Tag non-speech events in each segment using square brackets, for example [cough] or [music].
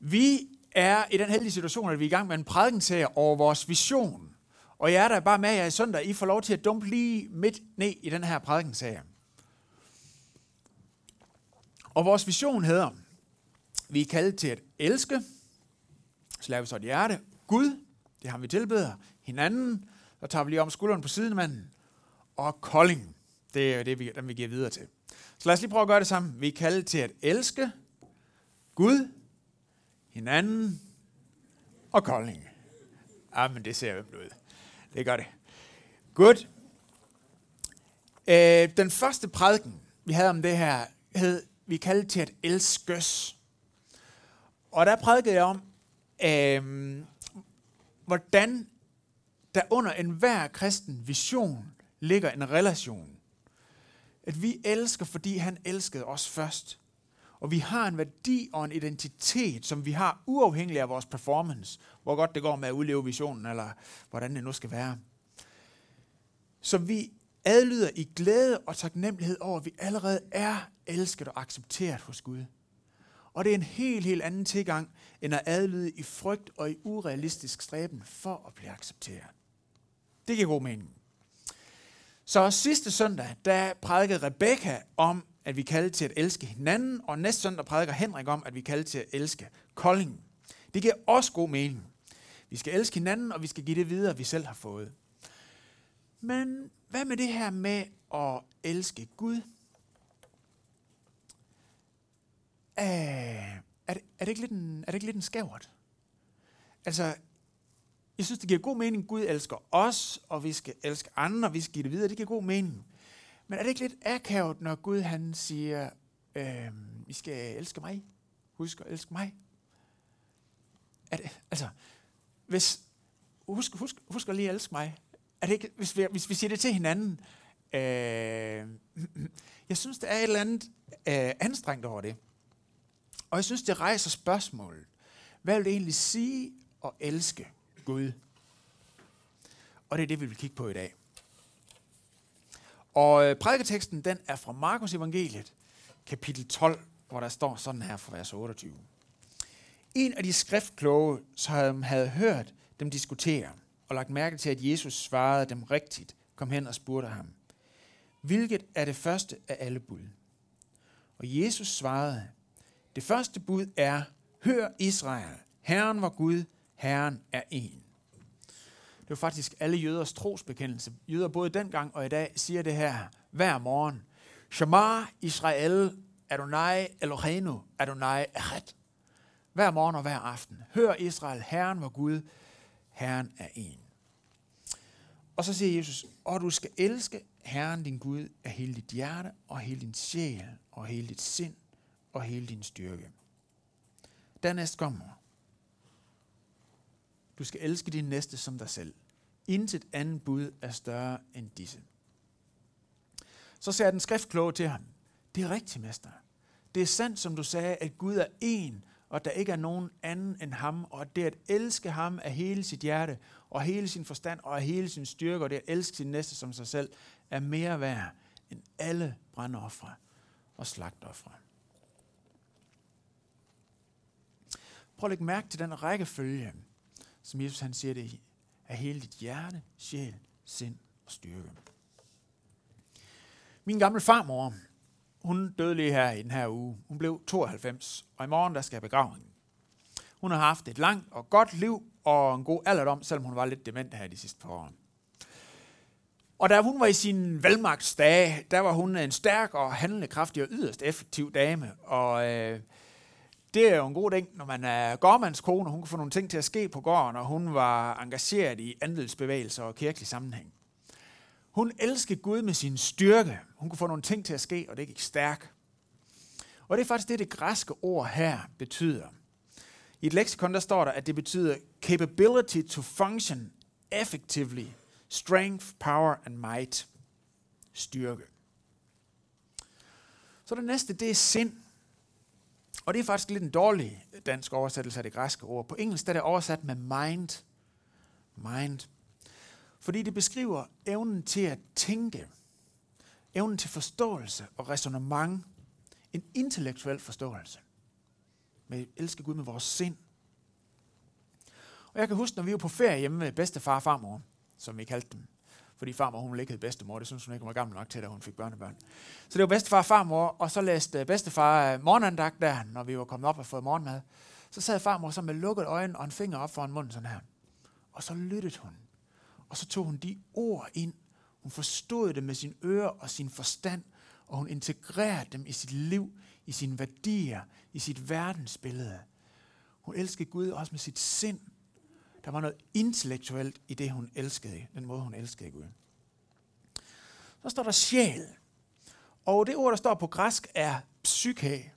Vi er i den heldige situation, at vi er i gang med en prædikenserie over vores vision. Og jeg er der bare med jer i søndag. I får lov til at dumpe lige midt ned i den her prædikenserie. Og vores vision hedder, vi er kaldet til at elske, så laver vi så et hjerte, Gud, det har vi tilbeder, hinanden, så tager vi lige om skulderen på siden af manden, og kolding, det er det, vi, den vi giver videre til. Så lad os lige prøve at gøre det sammen. Vi er kaldet til at elske Gud, hinanden og kolding. Ah, men det ser jo ud. Det gør det. Godt. Øh, den første prædiken, vi havde om det her, hed, vi kaldte til at elskes. Og der prædikede jeg om, øh, hvordan der under enhver kristen vision ligger en relation. At vi elsker, fordi han elskede os først. Og vi har en værdi og en identitet, som vi har uafhængig af vores performance. Hvor godt det går med at udleve visionen, eller hvordan det nu skal være. Så vi adlyder i glæde og taknemmelighed over, at vi allerede er elsket og accepteret hos Gud. Og det er en helt, helt anden tilgang, end at adlyde i frygt og i urealistisk stræben for at blive accepteret. Det giver god mening. Så sidste søndag, der prædikede Rebecca om, at vi kalder til at elske hinanden, og næste søndag prædiker Henrik om, at vi kalder til at elske Kolding. Det giver også god mening. Vi skal elske hinanden, og vi skal give det videre, vi selv har fået. Men hvad med det her med at elske Gud? Æh, er, det, er, det ikke lidt en, er det ikke lidt en skævert? Altså, jeg synes, det giver god mening, Gud elsker os, og vi skal elske andre, og vi skal give det videre. Det giver god mening. Men er det ikke lidt akavet, når Gud han siger, øh, I skal elske mig? Husk at elske mig. Er det, altså, hvis, husk, husk, husk at lige elske mig. Er det ikke, hvis, vi, hvis vi siger det til hinanden, øh, jeg synes, der er et eller andet øh, anstrengt over det. Og jeg synes, det rejser spørgsmålet. Hvad vil det egentlig sige at elske Gud? Og det er det, vi vil kigge på i dag. Og øh, prædiketeksten, den er fra Markus evangeliet, kapitel 12, hvor der står sådan her fra vers 28. En af de skriftkloge, som havde hørt dem diskutere, og lagt mærke til, at Jesus svarede dem rigtigt, kom hen og spurgte ham, hvilket er det første af alle bud? Og Jesus svarede, det første bud er, hør Israel, Herren var Gud, Herren er en. Det var faktisk alle jøders trosbekendelse. Jøder både dengang og i dag siger det her hver morgen. Shema Israel Adonai Eloheinu Adonai Echad. Hver morgen og hver aften. Hør Israel, Herren var Gud, Herren er en. Og så siger Jesus, og du skal elske Herren din Gud af hele dit hjerte, og hele din sjæl, og hele dit sind, og hele din styrke. Dernæst kommer, du skal elske din næste som dig selv. Intet andet bud er større end disse. Så sagde den skriftkloge til ham, det er rigtigt, mester. Det er sandt, som du sagde, at Gud er en, og der ikke er nogen anden end ham, og det at elske ham af hele sit hjerte, og hele sin forstand, og af hele sin styrke, og det at elske sin næste som sig selv, er mere værd end alle brandoffre og slagtoffre. Prøv at lægge mærke til den rækkefølge, som Jesus han siger det af hele dit hjerte, sjæl, sind og styrke. Min gamle farmor, hun døde lige her i den her uge. Hun blev 92, og i morgen der skal jeg begrave hende. Hun har haft et langt og godt liv og en god alderdom, selvom hun var lidt dement her de sidste par år. Og da hun var i sin velmagtsdage, der var hun en stærk og handlekraftig og yderst effektiv dame. Og øh, det er jo en god ting, når man er gårdmandskone, og hun kan få nogle ting til at ske på gården, og hun var engageret i andelsbevægelser og kirkelig sammenhæng. Hun elskede Gud med sin styrke. Hun kunne få nogle ting til at ske, og det gik stærkt. Og det er faktisk det, det græske ord her betyder. I et leksikon, der står der, at det betyder capability to function effectively, strength, power and might, styrke. Så det næste, det er sind. Og det er faktisk lidt en dårlig dansk oversættelse af det græske ord. På engelsk er det oversat med mind. Mind. Fordi det beskriver evnen til at tænke, evnen til forståelse og resonemang, en intellektuel forståelse. med elsker Gud med vores sind. Og jeg kan huske, når vi var på ferie hjemme med bedstefar og farmor, som vi kaldte dem, fordi farmor hun ville ikke hedde bedstemor, det synes hun ikke var gammel nok til, da hun fik børnebørn. Så det var bedstefar og farmor, og så læste øh, bedstefar øh, morgenandagt der, når vi var kommet op og fået morgenmad. Så sad farmor så med lukket øjne og en finger op foran munden sådan her. Og så lyttede hun. Og så tog hun de ord ind. Hun forstod det med sin øre og sin forstand, og hun integrerede dem i sit liv, i sine værdier, i sit verdensbillede. Hun elskede Gud også med sit sind. Der var noget intellektuelt i det, hun elskede, den måde, hun elskede Gud. Så står der sjæl. Og det ord, der står på græsk, er psyke.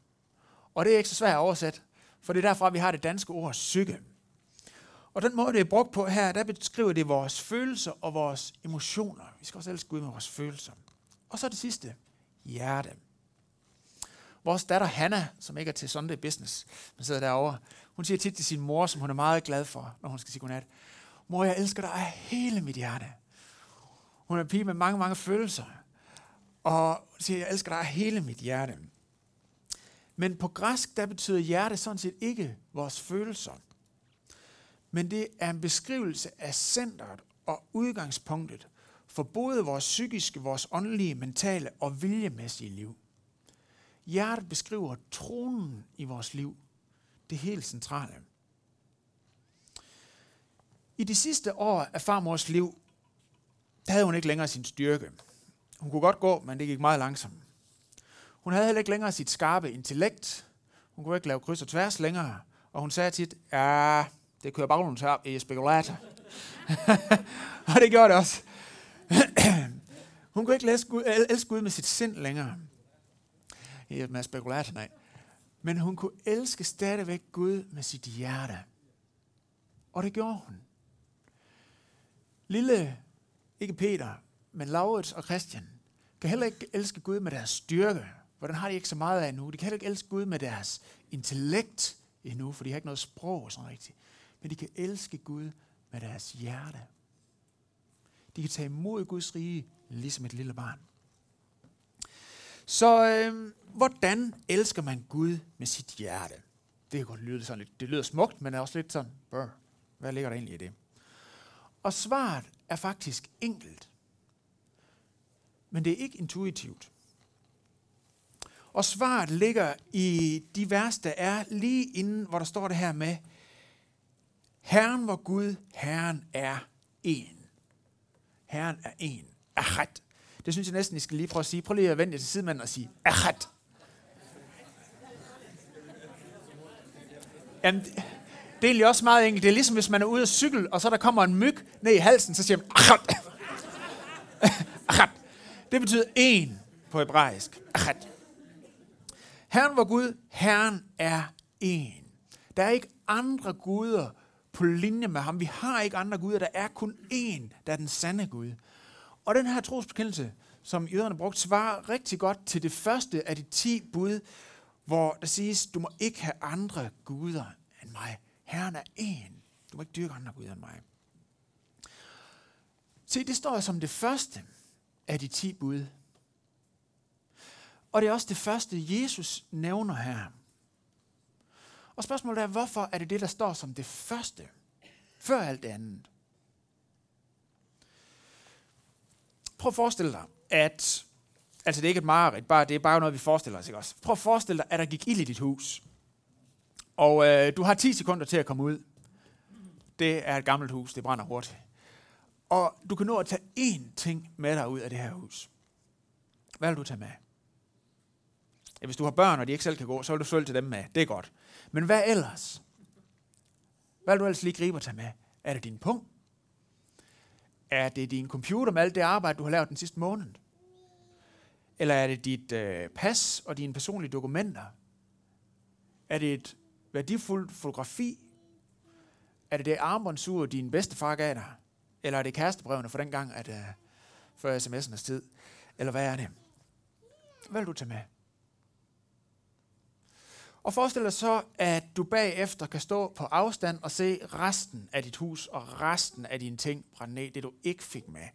Og det er ikke så svært at oversætte, for det er derfra, vi har det danske ord psyke. Og den måde, det er brugt på her, der beskriver det vores følelser og vores emotioner. Vi skal også elske Gud med vores følelser. Og så det sidste, hjerte. Vores datter Hanna, som ikke er til Sunday Business, men sidder derovre, hun siger tit til sin mor, som hun er meget glad for, når hun skal sige godnat, mor, jeg elsker dig af hele mit hjerte. Hun er en pige med mange, mange følelser. Og siger, jeg elsker dig af hele mit hjerte. Men på græsk, der betyder hjerte sådan set ikke vores følelser. Men det er en beskrivelse af centret og udgangspunktet for både vores psykiske, vores åndelige, mentale og viljemæssige liv. Hjertet beskriver tronen i vores liv. Det helt centrale. I de sidste år af farmors liv, der havde hun ikke længere sin styrke. Hun kunne godt gå, men det gik meget langsomt. Hun havde heller ikke længere sit skarpe intellekt. Hun kunne ikke lave kryds og tværs længere. Og hun sagde tit, ja, det kører baglunds her i spekulator. [laughs] og det gjorde det også. [clears throat] hun kunne ikke elske Gud, elske Gud med sit sind længere. I med spekulator, nej. Men hun kunne elske stadigvæk Gud med sit hjerte. Og det gjorde hun. Lille, ikke Peter, men Laurits og Christian, kan heller ikke elske Gud med deres styrke, for den har de ikke så meget af endnu. De kan heller ikke elske Gud med deres intellekt endnu, for de har ikke noget sprog sådan rigtigt. Men de kan elske Gud med deres hjerte. De kan tage imod Guds rige, ligesom et lille barn. Så øh, hvordan elsker man Gud med sit hjerte? Det kan godt lyde sådan lidt, det lyder smukt, men er også lidt sådan, Brr, hvad ligger der egentlig i det? Og svaret er faktisk enkelt. Men det er ikke intuitivt. Og svaret ligger i de vers, der er lige inden, hvor der står det her med, Herren var Gud, Herren er en. Herren er en. Ahad. Det synes jeg næsten, I skal lige prøve at sige. Prøv lige at vende til sidemanden og sige, Ahad. Jamen, det er egentlig også meget enkelt. Det er ligesom, hvis man er ude at cykle, og så der kommer en myg ned i halsen, så siger man, Ahad. [laughs] Ahad. Det betyder en på hebraisk. Ahad. Herren var Gud, Herren er en. Der er ikke andre guder på linje med ham. Vi har ikke andre guder, der er kun én, der er den sande Gud. Og den her trosbekendelse, som jøderne brugte, svarer rigtig godt til det første af de ti bud, hvor der siges, du må ikke have andre guder end mig. Herren er én. Du må ikke dyrke andre guder end mig. Se, det står som det første af de ti bud. Og det er også det første, Jesus nævner her. Og spørgsmålet er, hvorfor er det det, der står som det første, før alt det andet? Prøv at forestille dig, at, altså det er ikke et mareridt, bare, det er bare noget, vi forestiller os, ikke også? Prøv at forestille dig, at der gik ild i dit hus, og øh, du har 10 sekunder til at komme ud. Det er et gammelt hus, det brænder hurtigt. Og du kan nå at tage én ting med dig ud af det her hus. Hvad vil du tage med? Ja, hvis du har børn, og de ikke selv kan gå, så vil du følge til dem med. Det er godt. Men hvad ellers? Hvad vil du ellers lige gribe og tage med? Er det din punkt? Er det din computer med alt det arbejde, du har lavet den sidste måned? Eller er det dit øh, pas og dine personlige dokumenter? Er det et værdifuldt fotografi? Er det det armbåndsur, din bedstefar gav dig? Eller er det kærestebrevene for den gang, at, øh, før sms'ernes tid? Eller hvad er det? Hvad vil du tage med? Og forestil dig så, at du bagefter kan stå på afstand og se resten af dit hus og resten af dine ting brænde ned, det du ikke fik med.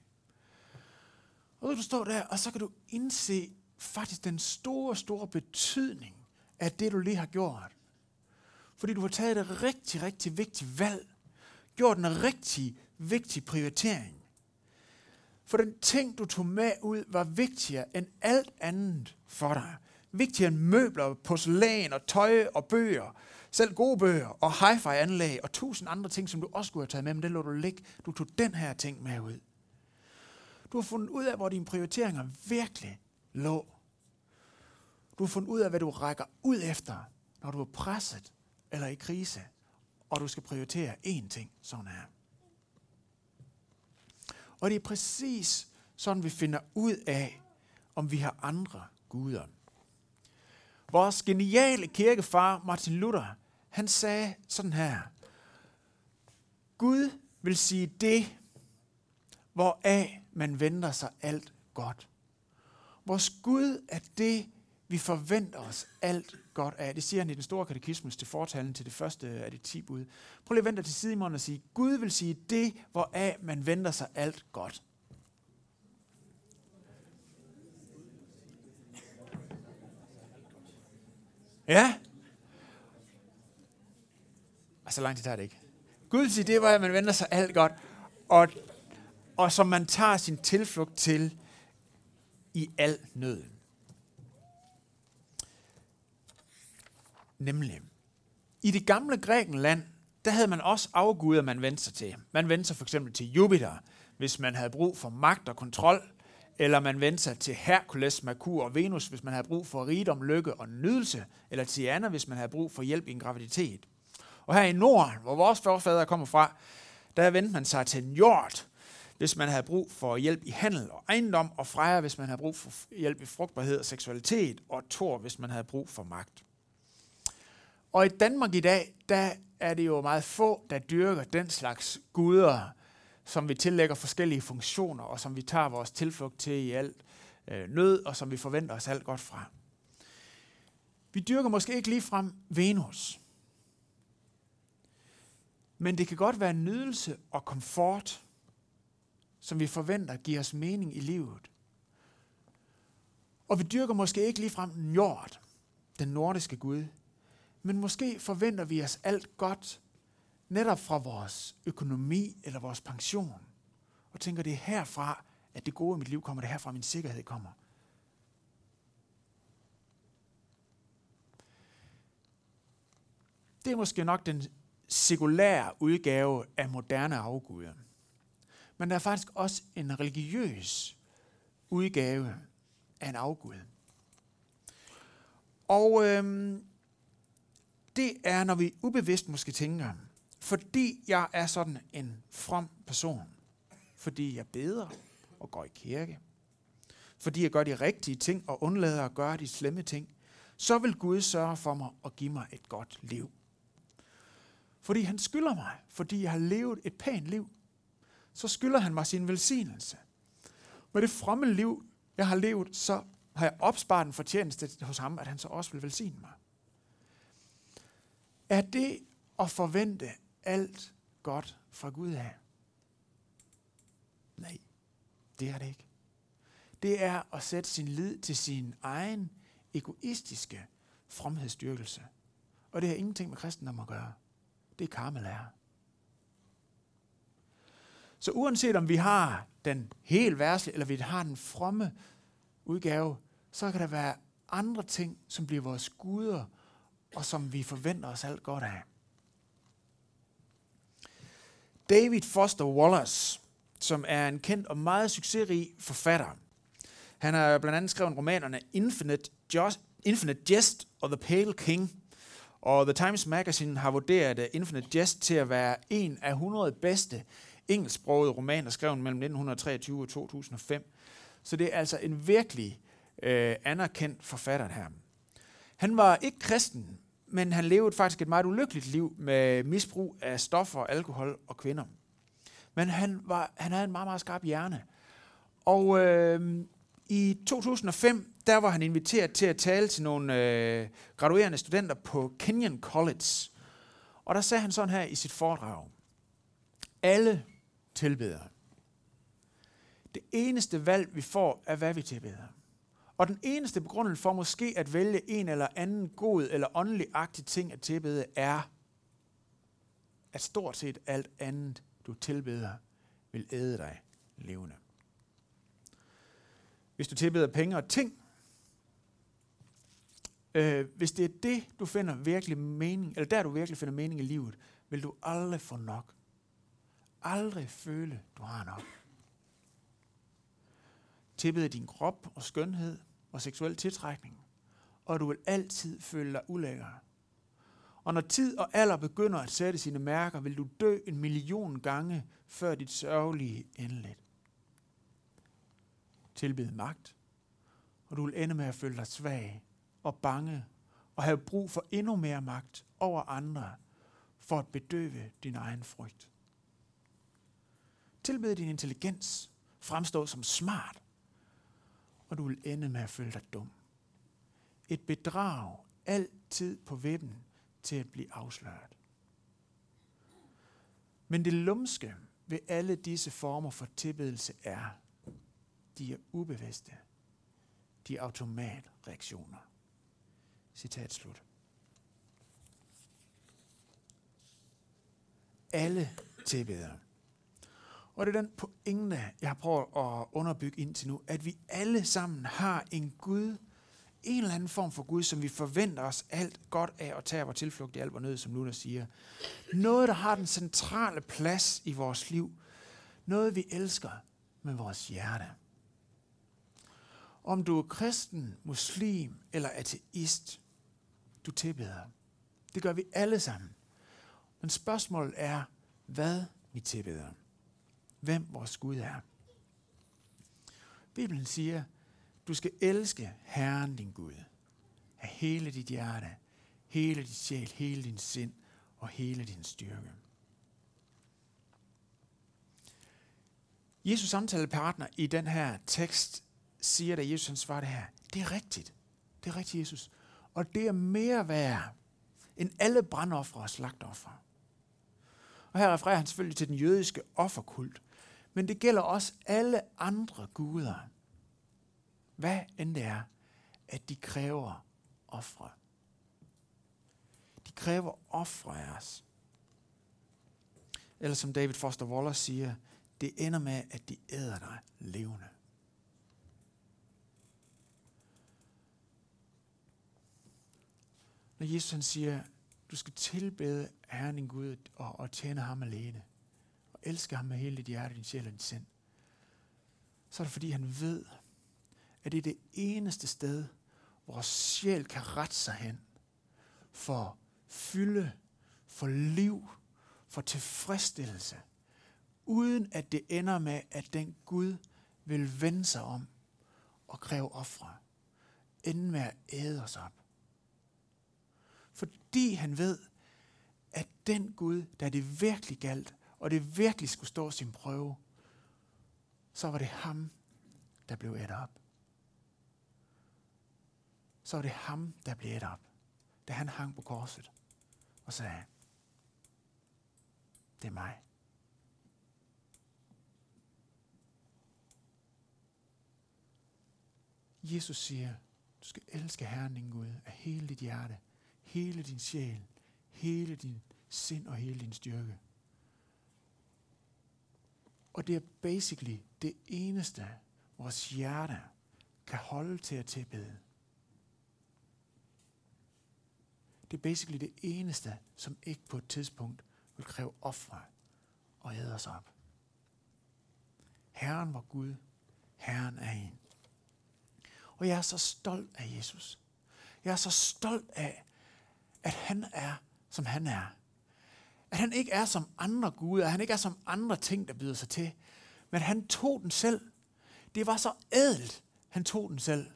Og så du står der, og så kan du indse faktisk den store, store betydning af det, du lige har gjort. Fordi du har taget et rigtig, rigtig vigtigt valg. Gjort en rigtig vigtig prioritering. For den ting, du tog med ud, var vigtigere end alt andet for dig. Vigtigere end møbler, porcelæn og tøj og bøger. Selv gode bøger og hi-fi-anlæg og tusind andre ting, som du også skulle have taget med, men det lå du ligge. Du tog den her ting med ud. Du har fundet ud af, hvor dine prioriteringer virkelig lå. Du har fundet ud af, hvad du rækker ud efter, når du er presset eller i krise, og du skal prioritere én ting, sådan her. Og det er præcis sådan, vi finder ud af, om vi har andre guder. Vores geniale kirkefar, Martin Luther, han sagde sådan her. Gud vil sige det, hvoraf man venter sig alt godt. Vores Gud er det, vi forventer os alt godt af. Det siger han i den store katekismus til fortalen til det første af de ti bud. Prøv lige at vente til Simon og sige, Gud vil sige det, hvoraf man venter sig alt godt. Ja. Og så lang tid tager det ikke. Gud siger, det var, at man venter sig alt godt. Og, og som man tager sin tilflugt til i al nøden. Nemlig, i det gamle Grækenland, der havde man også afguder, man vendte sig til. Man vendte sig for eksempel til Jupiter, hvis man havde brug for magt og kontrol, eller man vendte sig til Herkules, Merkur og Venus, hvis man havde brug for rigdom, lykke og nydelse, eller Tiana, hvis man havde brug for hjælp i en graviditet. Og her i Norden, hvor vores forfædre kommer fra, der vendte man sig til Njord, hvis man havde brug for hjælp i handel og ejendom, og Freja, hvis man havde brug for hjælp i frugtbarhed og seksualitet, og Thor, hvis man havde brug for magt. Og i Danmark i dag, der er det jo meget få, der dyrker den slags guder, som vi tillægger forskellige funktioner, og som vi tager vores tilflugt til i alt øh, nød, og som vi forventer os alt godt fra. Vi dyrker måske ikke lige frem Venus. Men det kan godt være nydelse og komfort, som vi forventer giver os mening i livet. Og vi dyrker måske ikke lige frem Njord, den nordiske gud, men måske forventer vi os alt godt netop fra vores økonomi eller vores pension. Og tænker, det er herfra, at det gode i mit liv kommer, det er herfra, min sikkerhed kommer. Det er måske nok den sekulære udgave af moderne afguder. Men der er faktisk også en religiøs udgave af en afgud. Og øhm, det er, når vi ubevidst måske tænker, fordi jeg er sådan en from person, fordi jeg beder og går i kirke, fordi jeg gør de rigtige ting og undlader at gøre de slemme ting, så vil Gud sørge for mig og give mig et godt liv. Fordi han skylder mig, fordi jeg har levet et pænt liv, så skylder han mig sin velsignelse. Med det fromme liv, jeg har levet, så har jeg opsparet en fortjeneste hos ham, at han så også vil velsigne mig. Er det at forvente alt godt fra Gud af? Nej, det er det ikke. Det er at sætte sin lid til sin egen egoistiske fromhedsstyrkelse. Og det har ingenting med kristendom at gøre. Det er karmelærer. Så uanset om vi har den helt værste, eller vi har den fromme udgave, så kan der være andre ting, som bliver vores guder, og som vi forventer os alt godt af. David Foster Wallace, som er en kendt og meget succesrig forfatter. Han har blandt andet skrevet romanerne Infinite, Just, Infinite Jest og The Pale King. Og The Times Magazine har vurderet Infinite Jest til at være en af 100 bedste engelsksprogede romaner, skrevet mellem 1923 og 2005. Så det er altså en virkelig øh, anerkendt forfatter her. Han var ikke kristen, men han levede faktisk et meget ulykkeligt liv med misbrug af stoffer, alkohol og kvinder. Men han, var, han havde en meget, meget skarp hjerne. Og øh, i 2005, der var han inviteret til at tale til nogle øh, graduerende studenter på Kenyon College. Og der sagde han sådan her i sit foredrag. Alle tilbeder. Det eneste valg, vi får, er, hvad vi tilbeder. Og den eneste begrundelse for måske at vælge en eller anden god eller åndelig agtig ting at tilbede, er, at stort set alt andet, du tilbeder, vil æde dig levende. Hvis du tilbeder penge og ting, øh, hvis det er det, du finder virkelig mening, eller der du virkelig finder mening i livet, vil du aldrig få nok. Aldrig føle, du har nok. Tilbede din krop og skønhed og seksuel tiltrækning, og du vil altid føle dig ulækker. Og når tid og alder begynder at sætte sine mærker, vil du dø en million gange før dit sørgelige endeligt. Tilbed magt, og du vil ende med at føle dig svag og bange og have brug for endnu mere magt over andre for at bedøve din egen frygt. Tilbed din intelligens, fremstå som smart, og du vil ende med at føle dig dum. Et bedrag altid på vippen til at blive afsløret. Men det lumske ved alle disse former for tilbedelse er, de er ubevidste. De er automatreaktioner. Citat slut. Alle tilbeder. Og det er den pointe, jeg har prøvet at underbygge indtil nu, at vi alle sammen har en Gud, en eller anden form for Gud, som vi forventer os alt godt af og tager vores tilflugt i alt vores nød, som Luther siger. Noget, der har den centrale plads i vores liv. Noget, vi elsker med vores hjerte. Om du er kristen, muslim eller ateist, du tilbeder. Det gør vi alle sammen. Men spørgsmålet er, hvad vi tilbeder. Hvem vores Gud er. Bibelen siger, du skal elske Herren din Gud af hele dit hjerte, hele dit sjæl, hele din sind og hele din styrke. Jesus samtalepartner i den her tekst siger, da Jesus han svarer det her, det er rigtigt. Det er rigtigt, Jesus. Og det er mere værd end alle brandoffre og slagtoffer. Og her refererer han selvfølgelig til den jødiske offerkult. Men det gælder også alle andre guder. Hvad end det er, at de kræver ofre. De kræver ofre af os. Eller som David Foster Wallace siger, det ender med, at de æder dig levende. Når Jesus han siger, du skal tilbede Herren din Gud og, og tjene ham alene, elsker ham med hele dit hjerte, din sjæl og din sind, så er det fordi han ved, at det er det eneste sted, hvor sjæl kan rette sig hen for fylde, for liv, for tilfredsstillelse, uden at det ender med, at den Gud vil vende sig om og kræve ofre, ende med at æde os op. Fordi han ved, at den Gud, der det virkelig galt, og det virkelig skulle stå sin prøve, så var det ham, der blev et op. Så var det ham, der blev et op, da han hang på korset og sagde, det er mig. Jesus siger, du skal elske Herren din Gud af hele dit hjerte, hele din sjæl, hele din sind og hele din styrke. Og det er basically det eneste, vores hjerte kan holde til at tilbede. Det er basically det eneste, som ikke på et tidspunkt vil kræve ofre og æde os op. Herren var Gud. Herren er en. Og jeg er så stolt af Jesus. Jeg er så stolt af, at han er, som han er. At han ikke er som andre guder, at han ikke er som andre ting, der byder sig til. Men han tog den selv. Det var så ædelt, han tog den selv.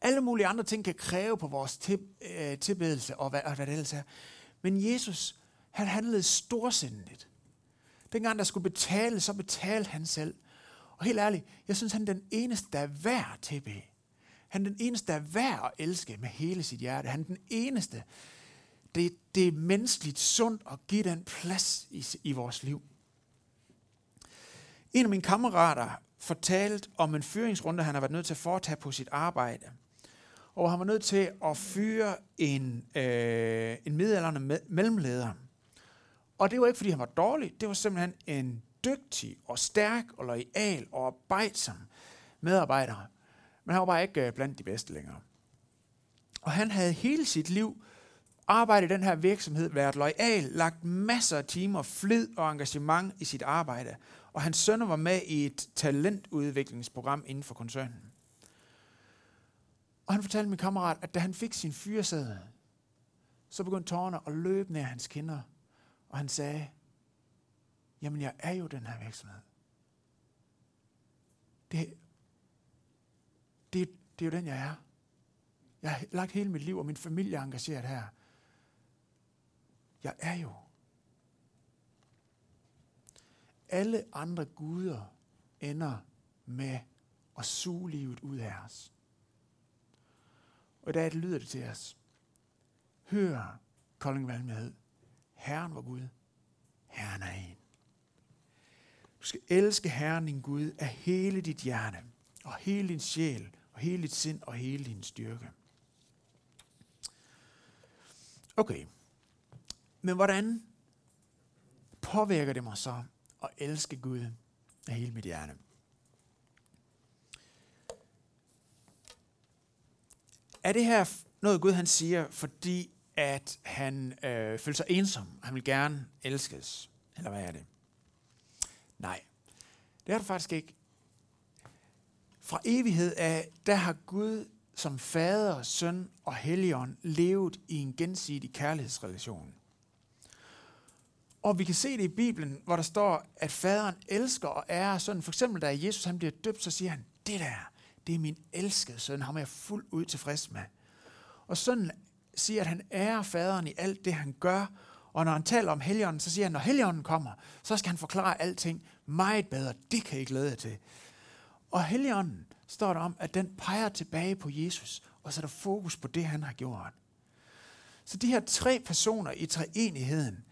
Alle mulige andre ting kan kræve på vores øh, tilbedelse og hvad, og hvad det ellers er. Men Jesus, han handlede storsindigt. Dengang der skulle betale, så betalte han selv. Og helt ærligt, jeg synes, han er den eneste, der er værd at tilbede. Han er den eneste, der er værd at elske med hele sit hjerte. Han er den eneste, det, det er menneskeligt sundt at give den plads i, i vores liv. En af mine kammerater fortalte om en fyringsrunde, han har været nødt til at foretage på sit arbejde. Og han var nødt til at fyre en, øh, en middelalderne me- mellemleder. Og det var ikke, fordi han var dårlig. Det var simpelthen en dygtig og stærk og lojal og arbejdsom medarbejder. Men han var bare ikke øh, blandt de bedste længere. Og han havde hele sit liv arbejdet i den her virksomhed, været lojal, lagt masser af timer, flid og engagement i sit arbejde. Og hans sønner var med i et talentudviklingsprogram inden for koncernen. Og han fortalte min kammerat, at da han fik sin fyresæde, så begyndte tårerne at løbe ned hans kinder. Og han sagde, jamen jeg er jo den her virksomhed. Det, det, det er jo den, jeg er. Jeg har lagt hele mit liv og min familie er engageret her. Jeg er jo. Alle andre guder ender med at suge livet ud af os. Og i dag lyder det til os. Hør, Kolding Valgmenighed. Herren var Gud. Herren er en. Du skal elske Herren din Gud af hele dit hjerte, og hele din sjæl, og hele dit sind, og hele din styrke. Okay. Men hvordan påvirker det mig så at elske Gud af hele mit hjerte? Er det her noget Gud han siger, fordi at han øh, føler sig ensom? Han vil gerne elskes? Eller hvad er det? Nej, det er det faktisk ikke. Fra evighed af, der har Gud som fader, søn og helligånd levet i en gensidig kærlighedsrelation. Og vi kan se det i Bibelen, hvor der står, at faderen elsker og ærer sønnen. For eksempel, da Jesus han bliver døbt, så siger han, det der, det er min elskede søn, ham er jeg fuldt ud tilfreds med. Og sønnen siger, at han ærer faderen i alt det, han gør, og når han taler om helligånden, så siger han, når helligånden kommer, så skal han forklare alting meget bedre. Det kan I glæde jer til. Og helligånden står der om, at den peger tilbage på Jesus, og sætter fokus på det, han har gjort. Så de her tre personer i treenigheden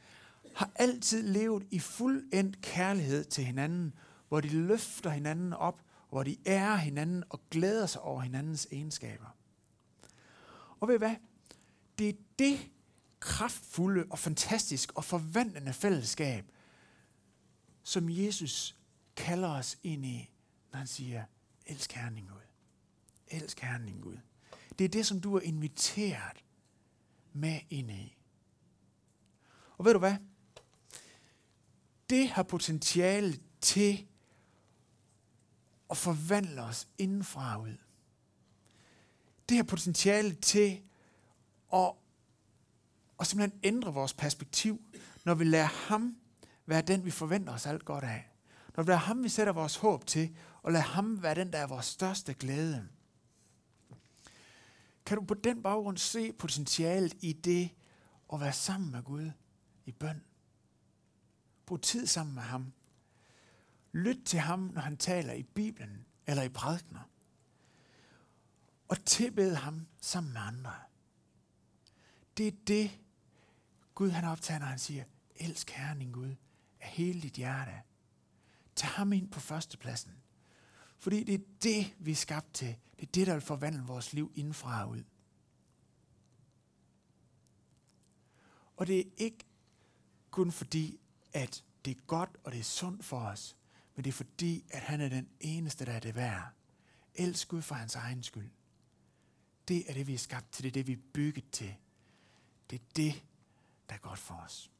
har altid levet i fuldendt kærlighed til hinanden, hvor de løfter hinanden op, hvor de ærer hinanden og glæder sig over hinandens egenskaber. Og ved hvad? Det er det kraftfulde og fantastisk og forvandlende fællesskab, som Jesus kalder os ind i, når han siger, elsk Herren din Gud. Elsk Herren din Gud. Det er det, som du er inviteret med ind i. Og ved du hvad? Det har potentiale til at forvandle os indenfra ud. Det har potentiale til at, at simpelthen ændre vores perspektiv, når vi lader ham være den, vi forventer os alt godt af. Når vi lader ham, vi sætter vores håb til, og lader ham være den, der er vores største glæde. Kan du på den baggrund se potentialet i det at være sammen med Gud i bøn? Brug tid sammen med ham. Lyt til ham, når han taler i Bibelen eller i prædikner. Og tilbed ham sammen med andre. Det er det, Gud han optager, når han siger, elsk Herren din Gud af hele dit hjerte. Tag ham ind på førstepladsen. Fordi det er det, vi er skabt til. Det er det, der vil forvandle vores liv indfra og ud. Og det er ikke kun fordi, at det er godt og det er sundt for os, men det er fordi, at han er den eneste, der er det værd. Elsk Gud for hans egen skyld. Det er det, vi er skabt til. Det er det, vi er bygget til. Det er det, der er godt for os.